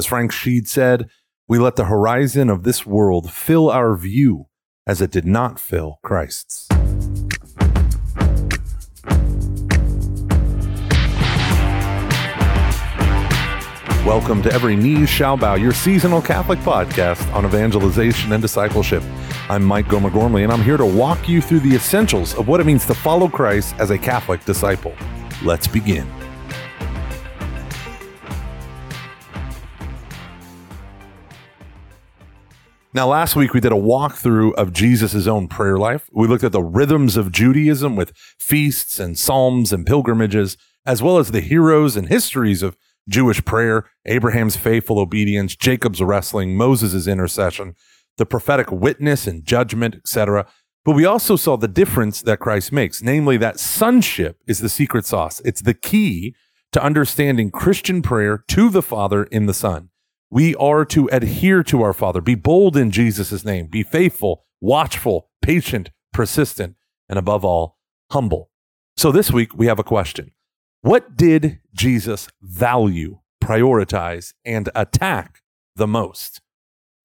As Frank Sheed said, we let the horizon of this world fill our view as it did not fill Christ's. Welcome to Every Knee Shall Bow, your seasonal Catholic podcast on evangelization and discipleship. I'm Mike Gomer Gormley, and I'm here to walk you through the essentials of what it means to follow Christ as a Catholic disciple. Let's begin. Now, last week we did a walkthrough of Jesus' own prayer life. We looked at the rhythms of Judaism with feasts and psalms and pilgrimages, as well as the heroes and histories of Jewish prayer, Abraham's faithful obedience, Jacob's wrestling, Moses' intercession, the prophetic witness and judgment, etc. But we also saw the difference that Christ makes, namely that sonship is the secret sauce. It's the key to understanding Christian prayer to the Father in the Son. We are to adhere to our Father, be bold in Jesus' name, be faithful, watchful, patient, persistent, and above all, humble. So this week we have a question. What did Jesus value, prioritize, and attack the most?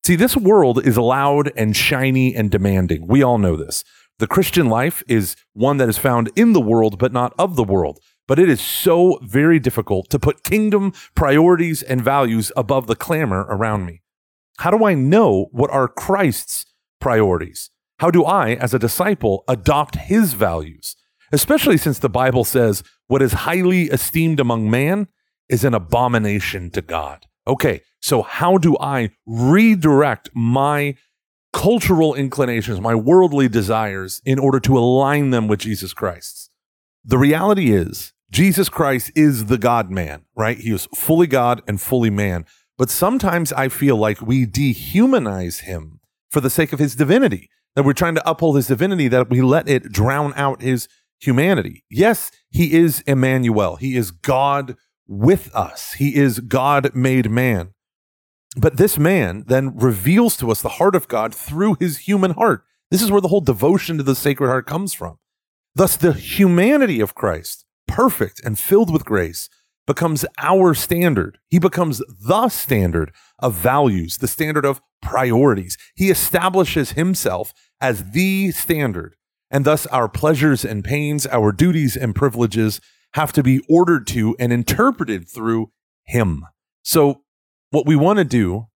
See, this world is loud and shiny and demanding. We all know this. The Christian life is one that is found in the world, but not of the world. But it is so very difficult to put kingdom priorities and values above the clamor around me. How do I know what are Christ's priorities? How do I, as a disciple, adopt his values? Especially since the Bible says what is highly esteemed among man is an abomination to God. Okay, so how do I redirect my cultural inclinations, my worldly desires, in order to align them with Jesus Christ's? The reality is, Jesus Christ is the God man, right? He is fully God and fully man. But sometimes I feel like we dehumanize him for the sake of his divinity, that we're trying to uphold his divinity, that we let it drown out his humanity. Yes, he is Emmanuel. He is God with us. He is God made man. But this man then reveals to us the heart of God through his human heart. This is where the whole devotion to the Sacred Heart comes from. Thus, the humanity of Christ, perfect and filled with grace, becomes our standard. He becomes the standard of values, the standard of priorities. He establishes himself as the standard. And thus, our pleasures and pains, our duties and privileges have to be ordered to and interpreted through him. So, what we want to do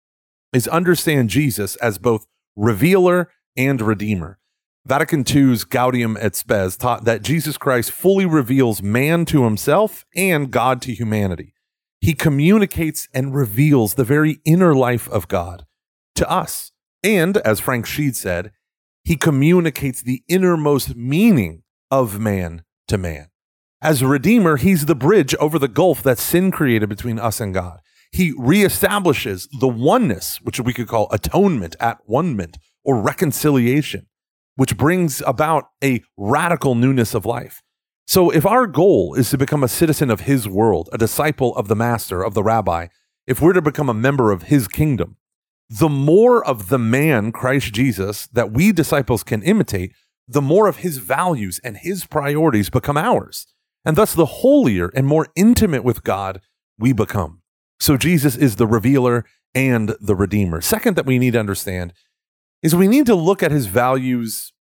is understand Jesus as both revealer and redeemer. Vatican II's Gaudium et Spes taught that Jesus Christ fully reveals man to himself and God to humanity. He communicates and reveals the very inner life of God to us. And as Frank Sheed said, he communicates the innermost meaning of man to man. As redeemer, he's the bridge over the gulf that sin created between us and God. He reestablishes the oneness, which we could call atonement, at one or reconciliation which brings about a radical newness of life. So, if our goal is to become a citizen of his world, a disciple of the master, of the rabbi, if we're to become a member of his kingdom, the more of the man, Christ Jesus, that we disciples can imitate, the more of his values and his priorities become ours. And thus, the holier and more intimate with God we become. So, Jesus is the revealer and the redeemer. Second, that we need to understand is we need to look at his values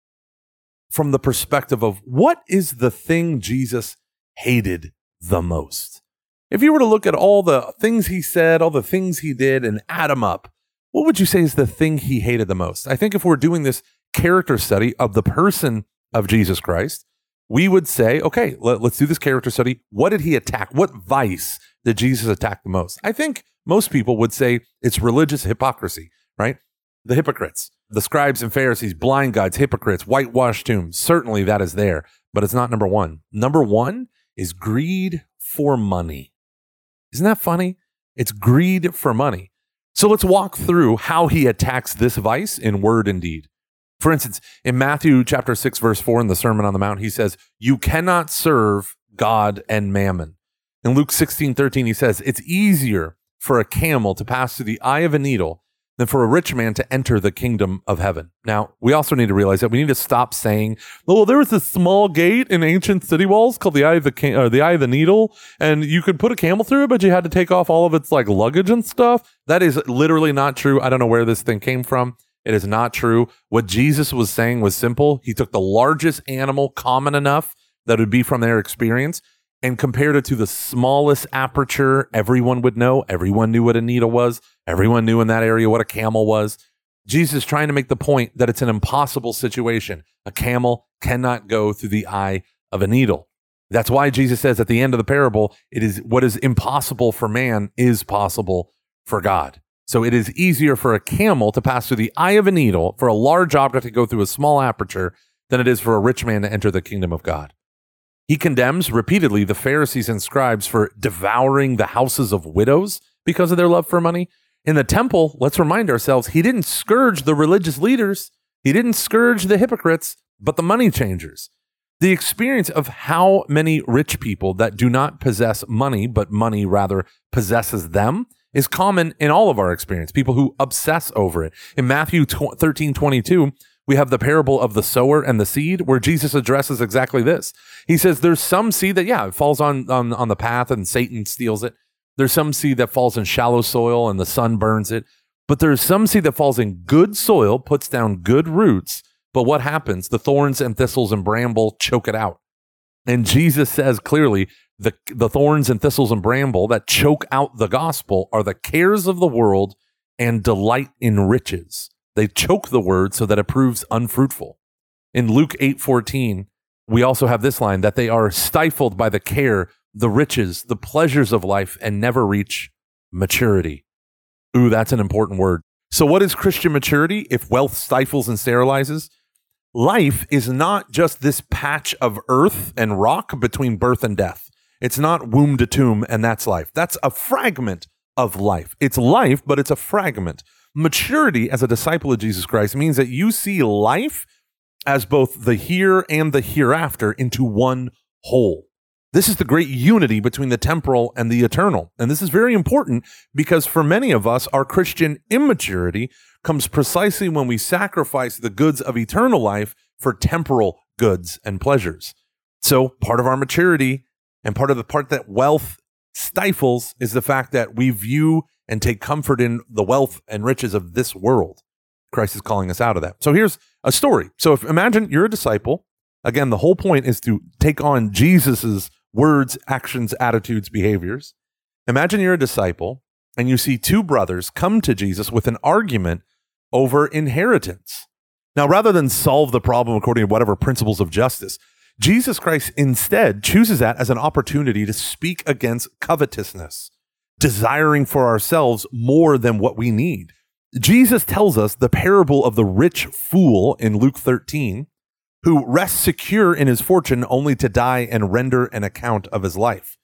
from the perspective of what is the thing Jesus hated the most? If you were to look at all the things he said, all the things he did, and add them up, what would you say is the thing he hated the most? I think if we're doing this character study of the person of Jesus Christ, we would say, okay, let, us do this character study. What did he attack? What vice did Jesus attack the most? I think most people would say it's religious hypocrisy, right? The hypocrites the scribes and Pharisees, blind guides, hypocrites, whitewashed tombs. Certainly that is there, but it's not number one. Number one is greed for money. Isn't that funny? It's greed for money. So let's walk through how he attacks this vice in word and deed. For instance, in Matthew chapter 6 verse 4 in the Sermon on the Mount, he says, "You cannot serve God and mammon." In Luke 16, 13, he says, "It's easier for a camel to pass through the eye of a needle than for a rich man to enter the kingdom of heaven. Now, we also need to realize that we need to stop saying, oh, "Well, there was this small gate in ancient city walls called the eye of the or the eye of the needle, and you could put a camel through it, but you had to take off all of its like luggage and stuff." That is literally not true. I don't know where this thing came from. It is not true. What Jesus was saying was simple. He took the largest animal common enough that would be from their experience and compared it to the smallest aperture everyone would know. Everyone knew what a needle was. Everyone knew in that area what a camel was. Jesus trying to make the point that it's an impossible situation. A camel cannot go through the eye of a needle. That's why Jesus says at the end of the parable, it is what is impossible for man is possible for God. So it is easier for a camel to pass through the eye of a needle, for a large object to go through a small aperture, than it is for a rich man to enter the kingdom of God. He condemns repeatedly the Pharisees and scribes for devouring the houses of widows because of their love for money. In the temple, let's remind ourselves, he didn't scourge the religious leaders, he didn't scourge the hypocrites, but the money changers. The experience of how many rich people that do not possess money, but money rather possesses them, is common in all of our experience. People who obsess over it. In Matthew 13 22, we have the parable of the sower and the seed where Jesus addresses exactly this. He says there's some seed that, yeah, it falls on, on, on the path and Satan steals it. There's some seed that falls in shallow soil and the sun burns it. But there's some seed that falls in good soil, puts down good roots. But what happens? The thorns and thistles and bramble choke it out. And Jesus says clearly the, the thorns and thistles and bramble that choke out the gospel are the cares of the world and delight in riches. They choke the word so that it proves unfruitful. In Luke 8:14, we also have this line that they are stifled by the care, the riches, the pleasures of life and never reach maturity. Ooh, that's an important word. So what is Christian maturity if wealth stifles and sterilizes? Life is not just this patch of earth and rock between birth and death. It's not womb to tomb and that's life. That's a fragment of life. It's life, but it's a fragment. Maturity as a disciple of Jesus Christ means that you see life as both the here and the hereafter into one whole. This is the great unity between the temporal and the eternal. And this is very important because for many of us, our Christian immaturity comes precisely when we sacrifice the goods of eternal life for temporal goods and pleasures. So, part of our maturity and part of the part that wealth stifles is the fact that we view and take comfort in the wealth and riches of this world. Christ is calling us out of that. So here's a story. So if imagine you're a disciple. Again, the whole point is to take on Jesus's words, actions, attitudes, behaviors. Imagine you're a disciple and you see two brothers come to Jesus with an argument over inheritance. Now, rather than solve the problem according to whatever principles of justice, Jesus Christ instead chooses that as an opportunity to speak against covetousness desiring for ourselves more than what we need. Jesus tells us the parable of the rich fool in Luke 13, who rests secure in his fortune only to die and render an account of his life.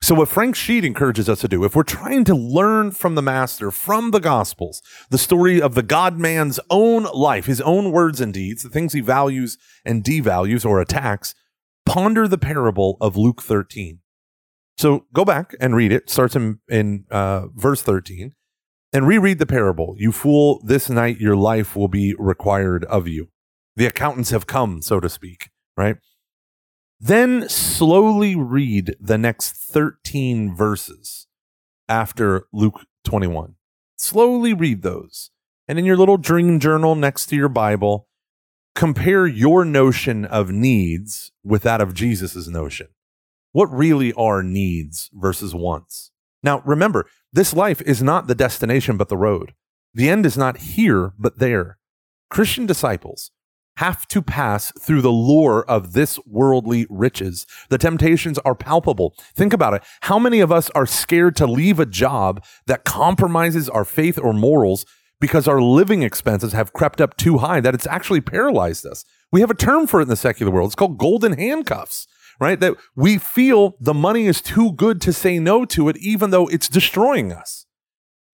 So, what Frank Sheed encourages us to do, if we're trying to learn from the Master, from the Gospels, the story of the God man's own life, his own words and deeds, the things he values and devalues or attacks, ponder the parable of Luke 13. So go back and read it. Starts in, in uh, verse 13 and reread the parable. You fool, this night your life will be required of you. The accountants have come, so to speak, right? Then slowly read the next 13 verses after Luke 21. Slowly read those. And in your little dream journal next to your Bible, compare your notion of needs with that of Jesus' notion what really are needs versus wants. Now, remember, this life is not the destination, but the road. The end is not here, but there. Christian disciples have to pass through the lure of this worldly riches. The temptations are palpable. Think about it. How many of us are scared to leave a job that compromises our faith or morals because our living expenses have crept up too high that it's actually paralyzed us? We have a term for it in the secular world. It's called golden handcuffs right? That we feel the money is too good to say no to it, even though it's destroying us.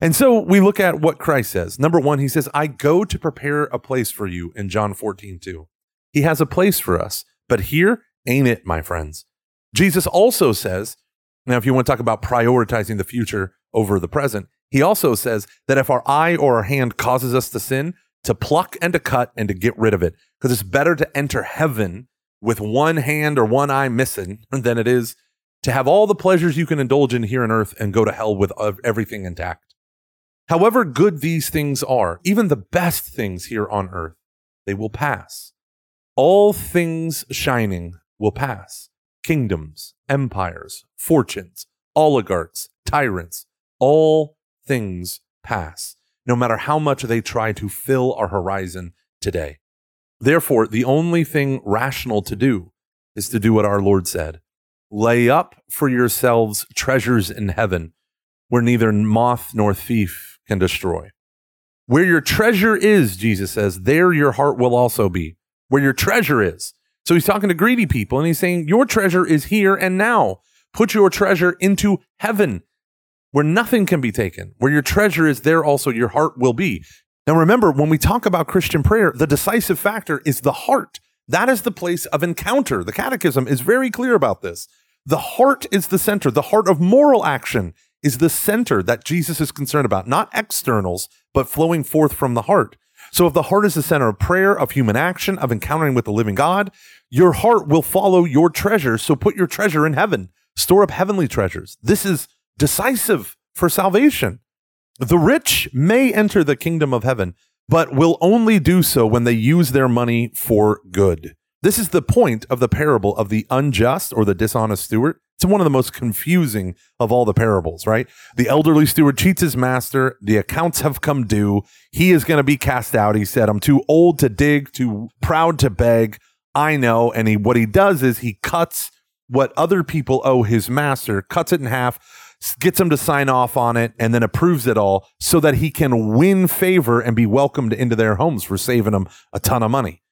And so we look at what Christ says. Number one, he says, I go to prepare a place for you in John 14, 2. He has a place for us, but here ain't it, my friends. Jesus also says, now, if you want to talk about prioritizing the future over the present, He also says that if our eye or our hand causes us to sin, to pluck and to cut and to get rid of it, because it's better to enter heaven with one hand or one eye missing than it is to have all the pleasures you can indulge in here on earth and go to hell with everything intact. However good these things are, even the best things here on earth, they will pass. All things shining will pass. Kingdoms, empires, fortunes, oligarchs, tyrants, all things pass, no matter how much they try to fill our horizon today. Therefore, the only thing rational to do is to do what our Lord said lay up for yourselves treasures in heaven where neither moth nor thief can destroy. Where your treasure is, Jesus says, there your heart will also be. Where your treasure is. So he's talking to greedy people and he's saying, Your treasure is here and now. Put your treasure into heaven where nothing can be taken. Where your treasure is, there also your heart will be. Now remember, when we talk about Christian prayer, the decisive factor is the heart. That is the place of encounter. The catechism is very clear about this. The heart is the center. The heart of moral action is the center that Jesus is concerned about, not externals, but flowing forth from the heart. So if the heart is the center of prayer, of human action, of encountering with the living God, your heart will follow your treasure. So put your treasure in heaven. Store up heavenly treasures. This is decisive for salvation. The rich may enter the kingdom of heaven, but will only do so when they use their money for good. This is the point of the parable of the unjust or the dishonest steward. It's one of the most confusing of all the parables, right? The elderly steward cheats his master. The accounts have come due. He is going to be cast out. He said, I'm too old to dig, too proud to beg. I know. And he, what he does is he cuts what other people owe his master, cuts it in half, gets him to sign off on it, and then approves it all so that he can win favor and be welcomed into their homes for saving him a ton of money.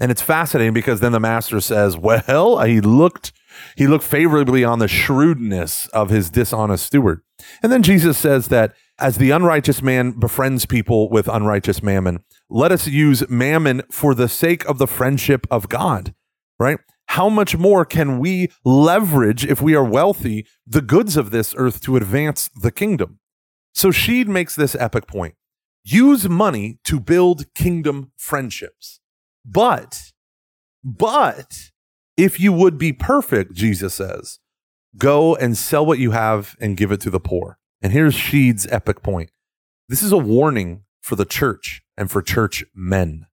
And it's fascinating because then the master says, "Well, he looked he looked favorably on the shrewdness of his dishonest steward." And then Jesus says that as the unrighteous man befriends people with unrighteous mammon, let us use mammon for the sake of the friendship of God, right? How much more can we leverage, if we are wealthy, the goods of this earth to advance the kingdom? So Sheed makes this epic point use money to build kingdom friendships. But, but if you would be perfect, Jesus says, go and sell what you have and give it to the poor. And here's Sheed's epic point. This is a warning for the church and for church men.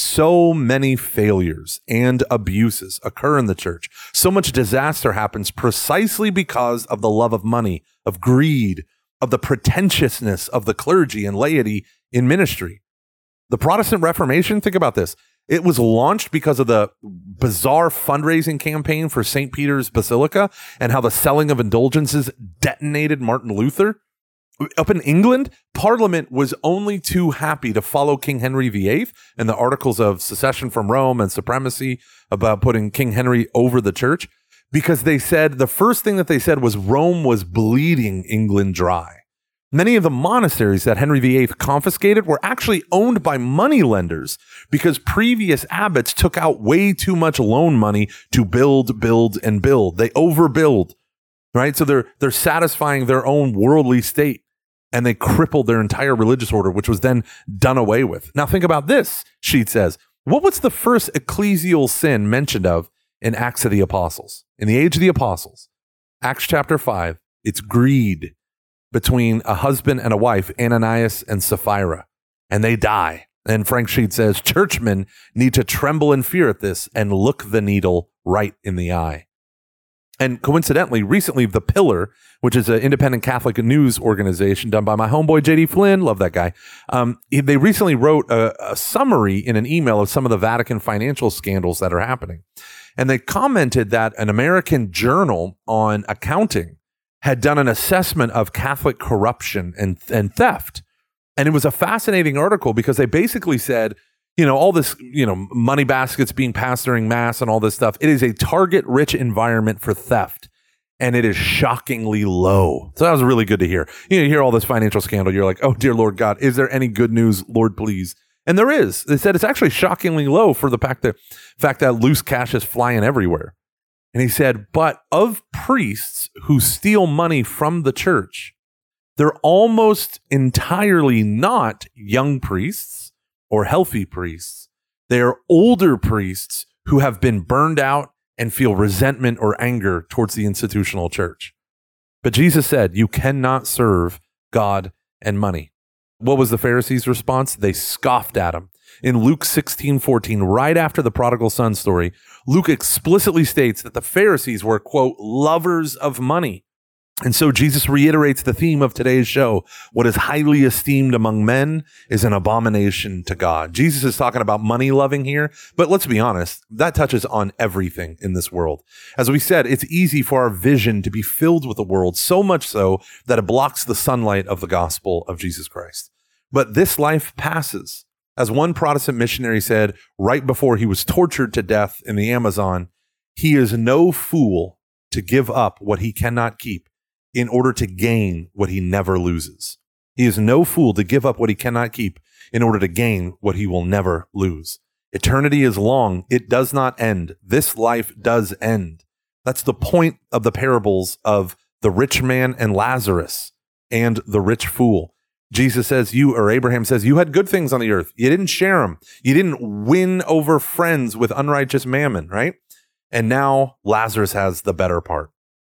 So many failures and abuses occur in the church. So much disaster happens precisely because of the love of money, of greed, of the pretentiousness of the clergy and laity in ministry. The Protestant Reformation, think about this. It was launched because of the bizarre fundraising campaign for St. Peter's Basilica and how the selling of indulgences detonated Martin Luther. Up in England, Parliament was only too happy to follow King Henry VIII and the articles of secession from Rome and supremacy about putting King Henry over the church because they said the first thing that they said was Rome was bleeding England dry. Many of the monasteries that Henry VIII confiscated were actually owned by moneylenders because previous abbots took out way too much loan money to build, build, and build. They overbuild, right? So they're they're satisfying their own worldly state, and they crippled their entire religious order, which was then done away with. Now think about this. Sheed says, what was the first ecclesial sin mentioned of in Acts of the Apostles? In the age of the Apostles, Acts chapter five, it's greed between a husband and a wife, Ananias and Sapphira, and they die. And Frank Sheed says churchmen need to tremble in fear at this and look the needle right in the eye. And coincidentally, recently, The Pillar, which is an independent Catholic news organization done by my homeboy JD Flynn, love that guy. Um, they recently wrote a, a summary in an email of some of the Vatican financial scandals that are happening. And they commented that an American journal on accounting had done an assessment of Catholic corruption and, and theft. And it was a fascinating article because they basically said, you know, all this, you know, money baskets being passed during mass and all this stuff. It is a target rich environment for theft. And it is shockingly low. So that was really good to hear. You know, you hear all this financial scandal. You're like, oh, dear Lord God, is there any good news? Lord, please. And there is. They said it's actually shockingly low for the fact that, fact that loose cash is flying everywhere. And he said, But of priests who steal money from the church, they're almost entirely not young priests or healthy priests. They are older priests who have been burned out and feel resentment or anger towards the institutional church. But Jesus said, You cannot serve God and money. What was the Pharisees' response? They scoffed at him. In Luke 16 14, right after the prodigal son story, Luke explicitly states that the Pharisees were, quote, lovers of money. And so Jesus reiterates the theme of today's show. What is highly esteemed among men is an abomination to God. Jesus is talking about money loving here, but let's be honest, that touches on everything in this world. As we said, it's easy for our vision to be filled with the world, so much so that it blocks the sunlight of the gospel of Jesus Christ. But this life passes. As one Protestant missionary said right before he was tortured to death in the Amazon, he is no fool to give up what he cannot keep in order to gain what he never loses. He is no fool to give up what he cannot keep in order to gain what he will never lose. Eternity is long. It does not end. This life does end. That's the point of the parables of the rich man and Lazarus and the rich fool. Jesus says you, or Abraham says, you had good things on the earth. You didn't share them. You didn't win over friends with unrighteous mammon, right? And now Lazarus has the better part.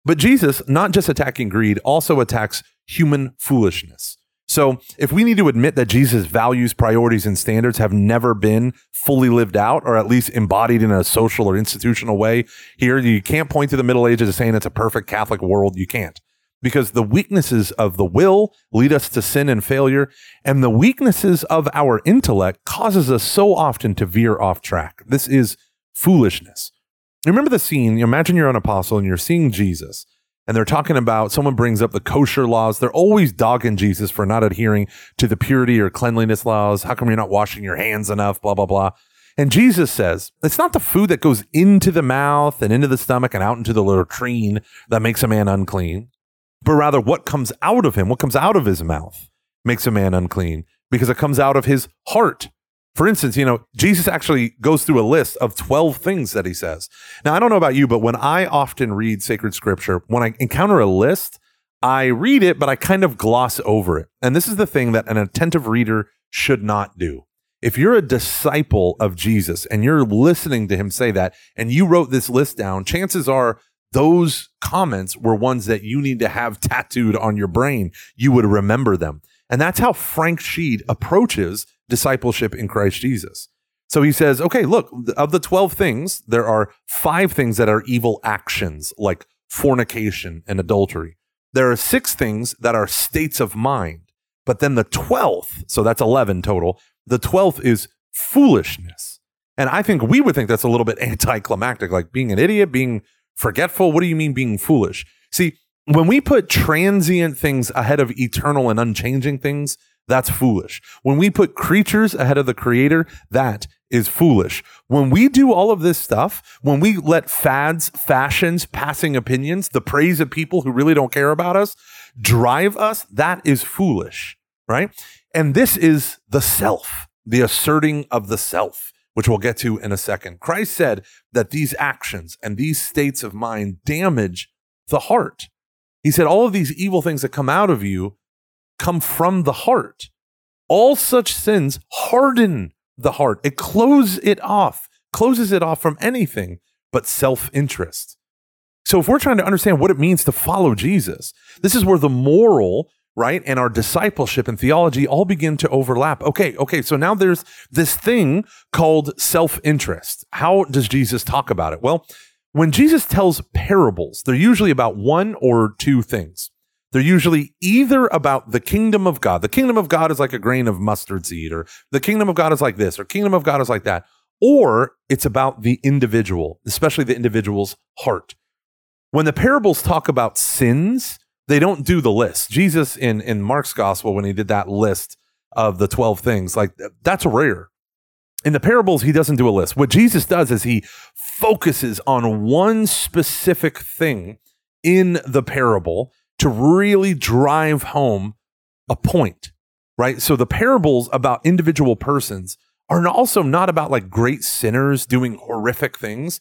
But Jesus, not just attacking greed, also attacks human foolishness. So if we need to admit that Jesus' values, priorities, and standards have never been fully lived out, or at least embodied in a social or institutional way, here you can't point to the Middle Ages as saying it's a perfect Catholic world. You can't. Because the weaknesses of the will lead us to sin and failure, and the weaknesses of our intellect causes us so often to veer off track. This is foolishness. Remember the scene? You imagine you're an apostle and you're seeing Jesus, and they're talking about someone brings up the kosher laws. They're always dogging Jesus for not adhering to the purity or cleanliness laws. How come you're not washing your hands enough? Blah, blah, blah. And Jesus says, it's not the food that goes into the mouth and into the stomach and out into the latrine that makes a man unclean, but rather what comes out of him, what comes out of his mouth makes a man unclean because it comes out of his heart. For instance, you know, Jesus actually goes through a list of 12 things that he says. Now, I don't know about you, but when I often read sacred scripture, when I encounter a list, I read it, but I kind of gloss over it. And this is the thing that an attentive reader should not do. If you're a disciple of Jesus and you're listening to him say that, and you wrote this list down, chances are those comments were ones that you need to have tattooed on your brain. You would remember them. And that's how Frank Sheed approaches discipleship in Christ Jesus. So he says, okay, look, of the 12 things, there are five things that are evil actions, like fornication and adultery. There are six things that are states of mind. But then the 12th, so that's 11 total, the 12th is foolishness. And I think we would think that's a little bit anticlimactic, like being an idiot, being forgetful. What do you mean being foolish? See, when we put transient things ahead of eternal and unchanging things, that's foolish. When we put creatures ahead of the creator, that is foolish. When we do all of this stuff, when we let fads, fashions, passing opinions, the praise of people who really don't care about us drive us, that is foolish, right? And this is the self, the asserting of the self, which we'll get to in a second. Christ said that these actions and these states of mind damage the heart. He said, all of these evil things that come out of you come from the heart. All such sins harden the heart. It closes it off, closes it off from anything but self interest. So, if we're trying to understand what it means to follow Jesus, this is where the moral, right, and our discipleship and theology all begin to overlap. Okay, okay, so now there's this thing called self interest. How does Jesus talk about it? Well, when Jesus tells parables, they're usually about one or two things. They're usually either about the kingdom of God. The kingdom of God is like a grain of mustard seed, or the kingdom of God is like this, or kingdom of God is like that. Or it's about the individual, especially the individual's heart. When the parables talk about sins, they don't do the list. Jesus in, in Mark's gospel, when he did that list of the 12 things, like that's rare. In the parables, he doesn't do a list. What Jesus does is he focuses on one specific thing in the parable to really drive home a point, right? So the parables about individual persons are also not about like great sinners doing horrific things,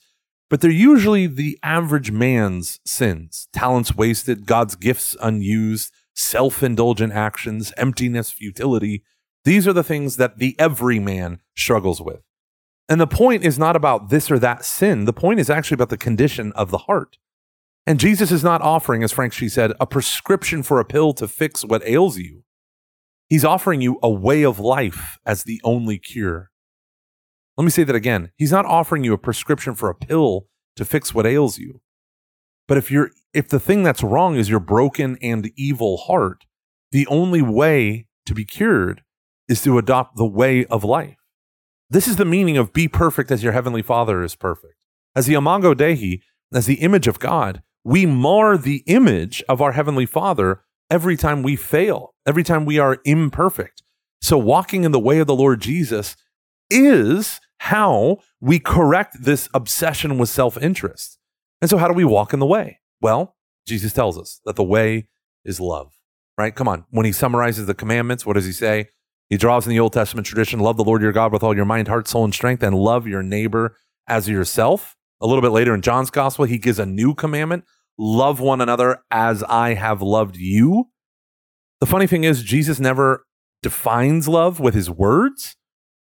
but they're usually the average man's sins, talents wasted, God's gifts unused, self indulgent actions, emptiness, futility. These are the things that the everyman struggles with. And the point is not about this or that sin. The point is actually about the condition of the heart. And Jesus is not offering, as Frank Sheed said, a prescription for a pill to fix what ails you. He's offering you a way of life as the only cure. Let me say that again. He's not offering you a prescription for a pill to fix what ails you. But if you're if the thing that's wrong is your broken and evil heart, the only way to be cured is to adopt the way of life. This is the meaning of be perfect as your heavenly Father is perfect. As the Imago Dei, as the image of God, we mar the image of our heavenly Father every time we fail, every time we are imperfect. So walking in the way of the Lord Jesus is how we correct this obsession with self-interest. And so how do we walk in the way? Well, Jesus tells us that the way is love, right? Come on. When he summarizes the commandments, what does he say? He draws in the Old Testament tradition love the Lord your God with all your mind, heart, soul, and strength, and love your neighbor as yourself. A little bit later in John's gospel, he gives a new commandment love one another as I have loved you. The funny thing is, Jesus never defines love with his words,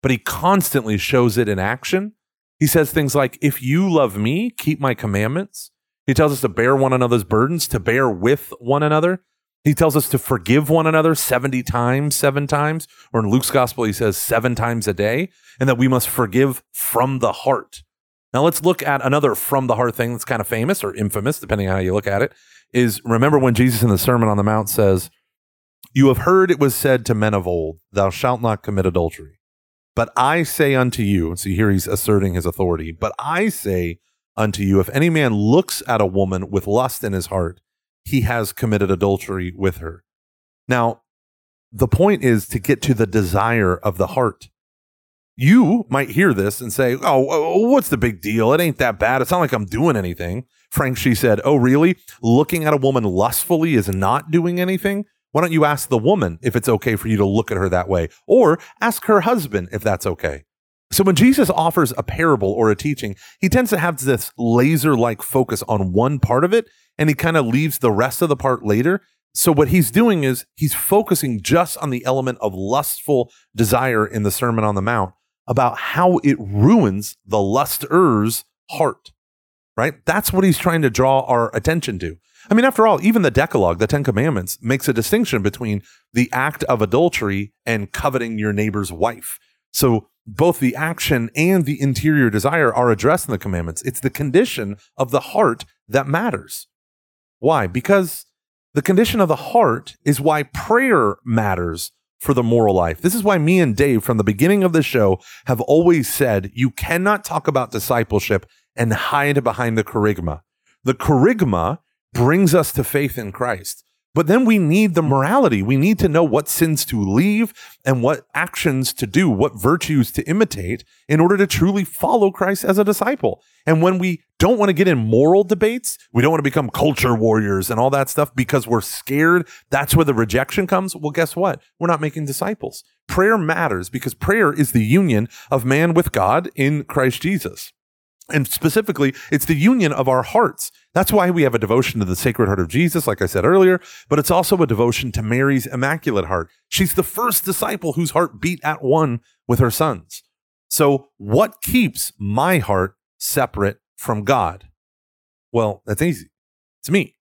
but he constantly shows it in action. He says things like, If you love me, keep my commandments. He tells us to bear one another's burdens, to bear with one another. He tells us to forgive one another 70 times, seven times, or in Luke's gospel, he says seven times a day, and that we must forgive from the heart. Now let's look at another from the heart thing that's kind of famous or infamous, depending on how you look at it. Is remember when Jesus in the Sermon on the Mount says, You have heard it was said to men of old, Thou shalt not commit adultery. But I say unto you, see here he's asserting his authority, but I say unto you, if any man looks at a woman with lust in his heart, he has committed adultery with her. Now, the point is to get to the desire of the heart. You might hear this and say, Oh, what's the big deal? It ain't that bad. It's not like I'm doing anything. Frank Sheed said, Oh, really? Looking at a woman lustfully is not doing anything? Why don't you ask the woman if it's okay for you to look at her that way? Or ask her husband if that's okay. So when Jesus offers a parable or a teaching, he tends to have this laser like focus on one part of it and he kind of leaves the rest of the part later. So what he's doing is he's focusing just on the element of lustful desire in the Sermon on the Mount about how it ruins the luster's heart. Right? That's what he's trying to draw our attention to. I mean, after all, even the Decalogue, the Ten Commandments, makes a distinction between the act of adultery and coveting your neighbor's wife. So both the action and the interior desire are addressed in the commandments. It's the condition of the heart that matters. Why? Because the condition of the heart is why prayer matters for the moral life. This is why me and Dave, from the beginning of the show, have always said you cannot talk about discipleship and hide behind the kerygma. The kerygma brings us to faith in Christ. But then we need the morality. We need to know what sins to leave and what actions to do, what virtues to imitate in order to truly follow Christ as a disciple. And when we don't want to get in moral debates, we don't want to become culture warriors and all that stuff because we're scared that's where the rejection comes. Well, guess what? We're not making disciples. Prayer matters because prayer is the union of man with God in Christ Jesus. And specifically, it's the union of our hearts. That's why we have a devotion to the Sacred Heart of Jesus, like I said earlier, but it's also a devotion to Mary's Immaculate Heart. She's the first disciple whose heart beat at one with her son's. So, what keeps my heart separate from God? Well, that's easy. It's me.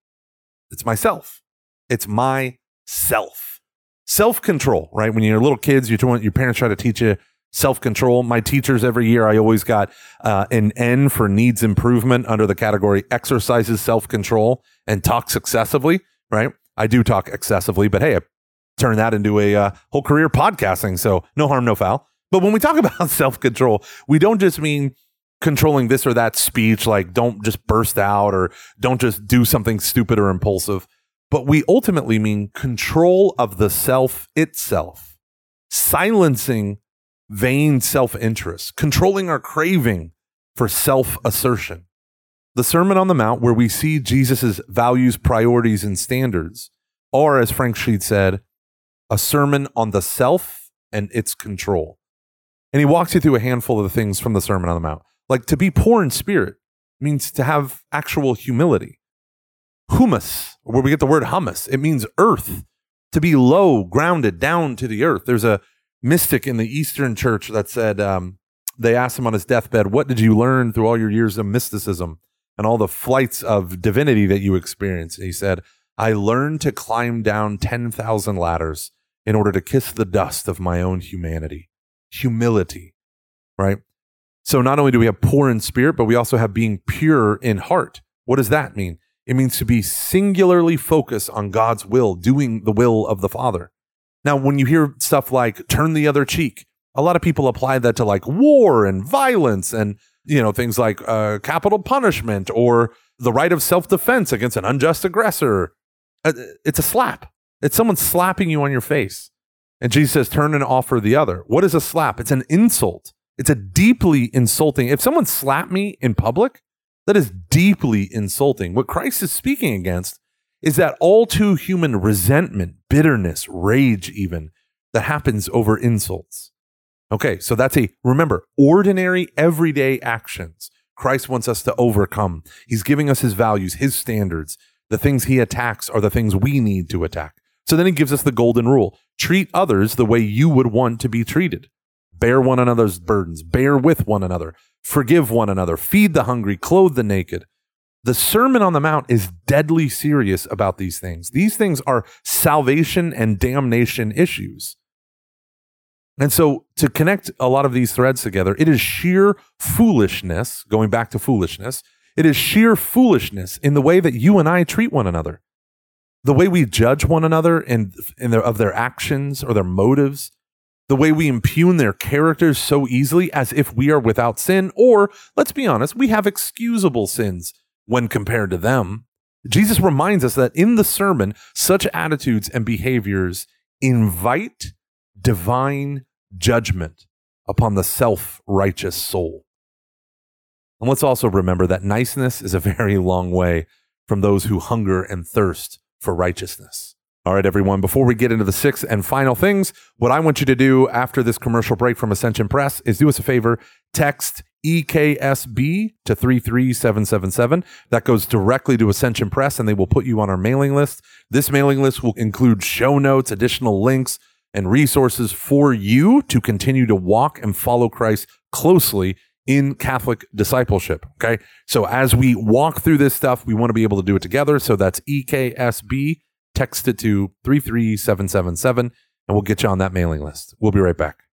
It's myself. It's my Self Self control, right? When you're little kids, you your parents try to teach you self control. My teachers every year, I always got uh, an N for needs improvement under the category exercises self control and talks excessively, right? I do talk excessively, but hey, I turned that into a uh, whole career podcasting. So no harm, no foul. But when we talk about self control, we don't just mean controlling this or that speech, like don't just burst out or don't just do something stupid or impulsive. But we ultimately mean control of the self itself, silencing vain self interest, controlling our craving for self assertion. The Sermon on the Mount, where we see Jesus' values, priorities, and standards, are, as Frank Sheed said, a sermon on the self and its control. And he walks you through a handful of the things from the Sermon on the Mount. Like to be poor in spirit means to have actual humility. Humus, where we get the word hummus, it means earth. to be low, grounded down to the earth. There's a mystic in the Eastern church that said, um, they asked him on his deathbed, What did you learn through all your years of mysticism and all the flights of divinity that you experienced? And he said, I learned to climb down 10,000 ladders in order to kiss the dust of my own humanity. Humility, right? So not only do we have poor in spirit, but we also have being pure in heart. What does that mean? It means to be singularly focused on God's will, doing the will of the Father. Now, when you hear stuff like turn the other cheek, a lot of people apply that to like war and violence and, you know, things like uh, capital punishment or the right of self defense against an unjust aggressor. Uh, it's a slap. It's someone slapping you on your face. And Jesus says, turn and offer the other. What is a slap? It's an insult. It's a deeply insulting. If someone slapped me in public, that is deeply insulting. What Christ is speaking against is that all too human resentment, bitterness, rage, even that happens over insults. Okay, so that's a, remember, ordinary, everyday actions. Christ wants us to overcome. He's giving us his values, his standards. The things he attacks are the things we need to attack. So then he gives us the golden rule treat others the way you would want to be treated. Bear one another's burdens, bear with one another, forgive one another, feed the hungry, clothe the naked. The Sermon on the Mount is deadly serious about these things. These things are salvation and damnation issues. And so, to connect a lot of these threads together, it is sheer foolishness, going back to foolishness, it is sheer foolishness in the way that you and I treat one another the way we judge one another in, in their, of their actions or their motives, the way we impugn their characters so easily as if we are without sin, or let's be honest, we have excusable sins when compared to them. Jesus reminds us that in the sermon, such attitudes and behaviors invite divine judgment upon the self righteous soul. And let's also remember that niceness is a very long way from those who hunger and thirst for righteousness. All right, everyone, before we get into the sixth and final things, what I want you to do after this commercial break from Ascension Press is do us a favor text EKSB to 33777. That goes directly to Ascension Press and they will put you on our mailing list. This mailing list will include show notes, additional links, and resources for you to continue to walk and follow Christ closely in Catholic discipleship. Okay. So as we walk through this stuff, we want to be able to do it together. So that's EKSB, text it to 33777, and we'll get you on that mailing list. We'll be right back.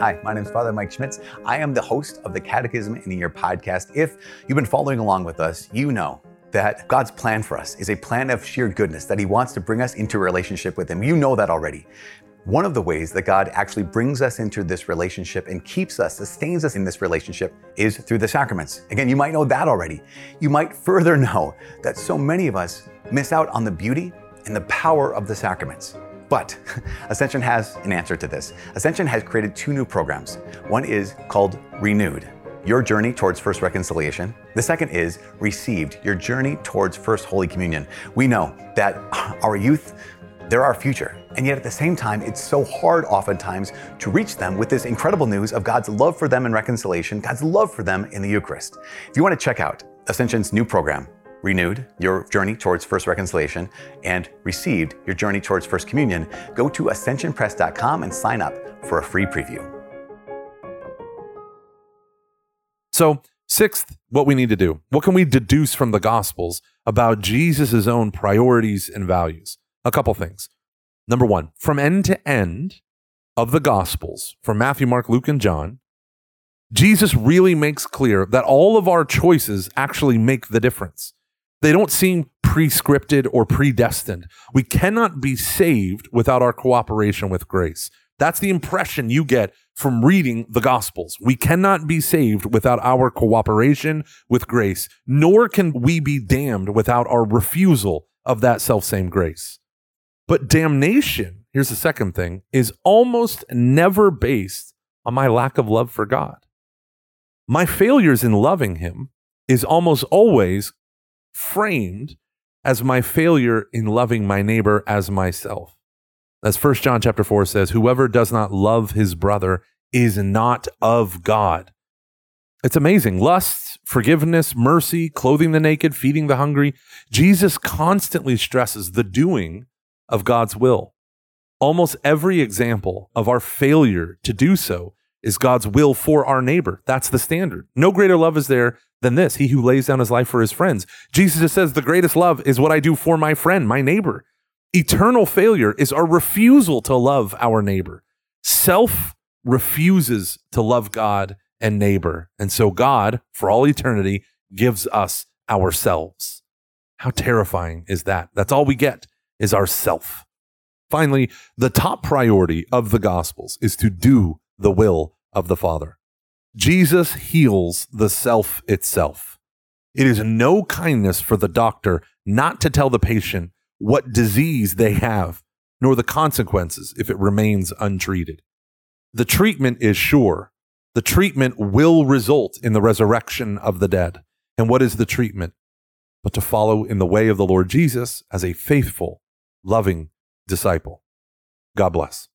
Hi, my name is Father Mike Schmitz. I am the host of the Catechism in a Year podcast. If you've been following along with us, you know that God's plan for us is a plan of sheer goodness, that He wants to bring us into relationship with Him. You know that already. One of the ways that God actually brings us into this relationship and keeps us, sustains us in this relationship is through the sacraments. Again, you might know that already. You might further know that so many of us miss out on the beauty and the power of the sacraments. But Ascension has an answer to this. Ascension has created two new programs. One is called Renewed, your journey towards First Reconciliation. The second is Received, your journey towards First Holy Communion. We know that our youth they're our future. And yet at the same time, it's so hard oftentimes to reach them with this incredible news of God's love for them in reconciliation, God's love for them in the Eucharist. If you want to check out Ascension's new program, Renewed, your journey towards First Reconciliation, and Received, your journey towards First Communion, go to ascensionpress.com and sign up for a free preview. So, sixth, what we need to do. What can we deduce from the Gospels about Jesus' own priorities and values? A couple things. Number one, from end to end of the Gospels, from Matthew, Mark, Luke, and John, Jesus really makes clear that all of our choices actually make the difference. They don't seem prescripted or predestined. We cannot be saved without our cooperation with grace. That's the impression you get from reading the Gospels. We cannot be saved without our cooperation with grace, nor can we be damned without our refusal of that self same grace. But damnation, here's the second thing, is almost never based on my lack of love for God. My failures in loving Him is almost always framed as my failure in loving my neighbor as myself. As 1 John chapter 4 says, whoever does not love his brother is not of God. It's amazing. Lust, forgiveness, mercy, clothing the naked, feeding the hungry. Jesus constantly stresses the doing of God's will. Almost every example of our failure to do so is God's will for our neighbor. That's the standard. No greater love is there than this he who lays down his life for his friends. Jesus just says, The greatest love is what I do for my friend, my neighbor. Eternal failure is our refusal to love our neighbor. Self refuses to love God and neighbor. And so God, for all eternity, gives us ourselves. How terrifying is that? That's all we get is ourself. Finally, the top priority of the Gospels is to do the will of the Father. Jesus heals the self itself. It is no kindness for the doctor not to tell the patient what disease they have, nor the consequences if it remains untreated. The treatment is sure. The treatment will result in the resurrection of the dead. And what is the treatment? But to follow in the way of the Lord Jesus as a faithful, loving disciple. God bless.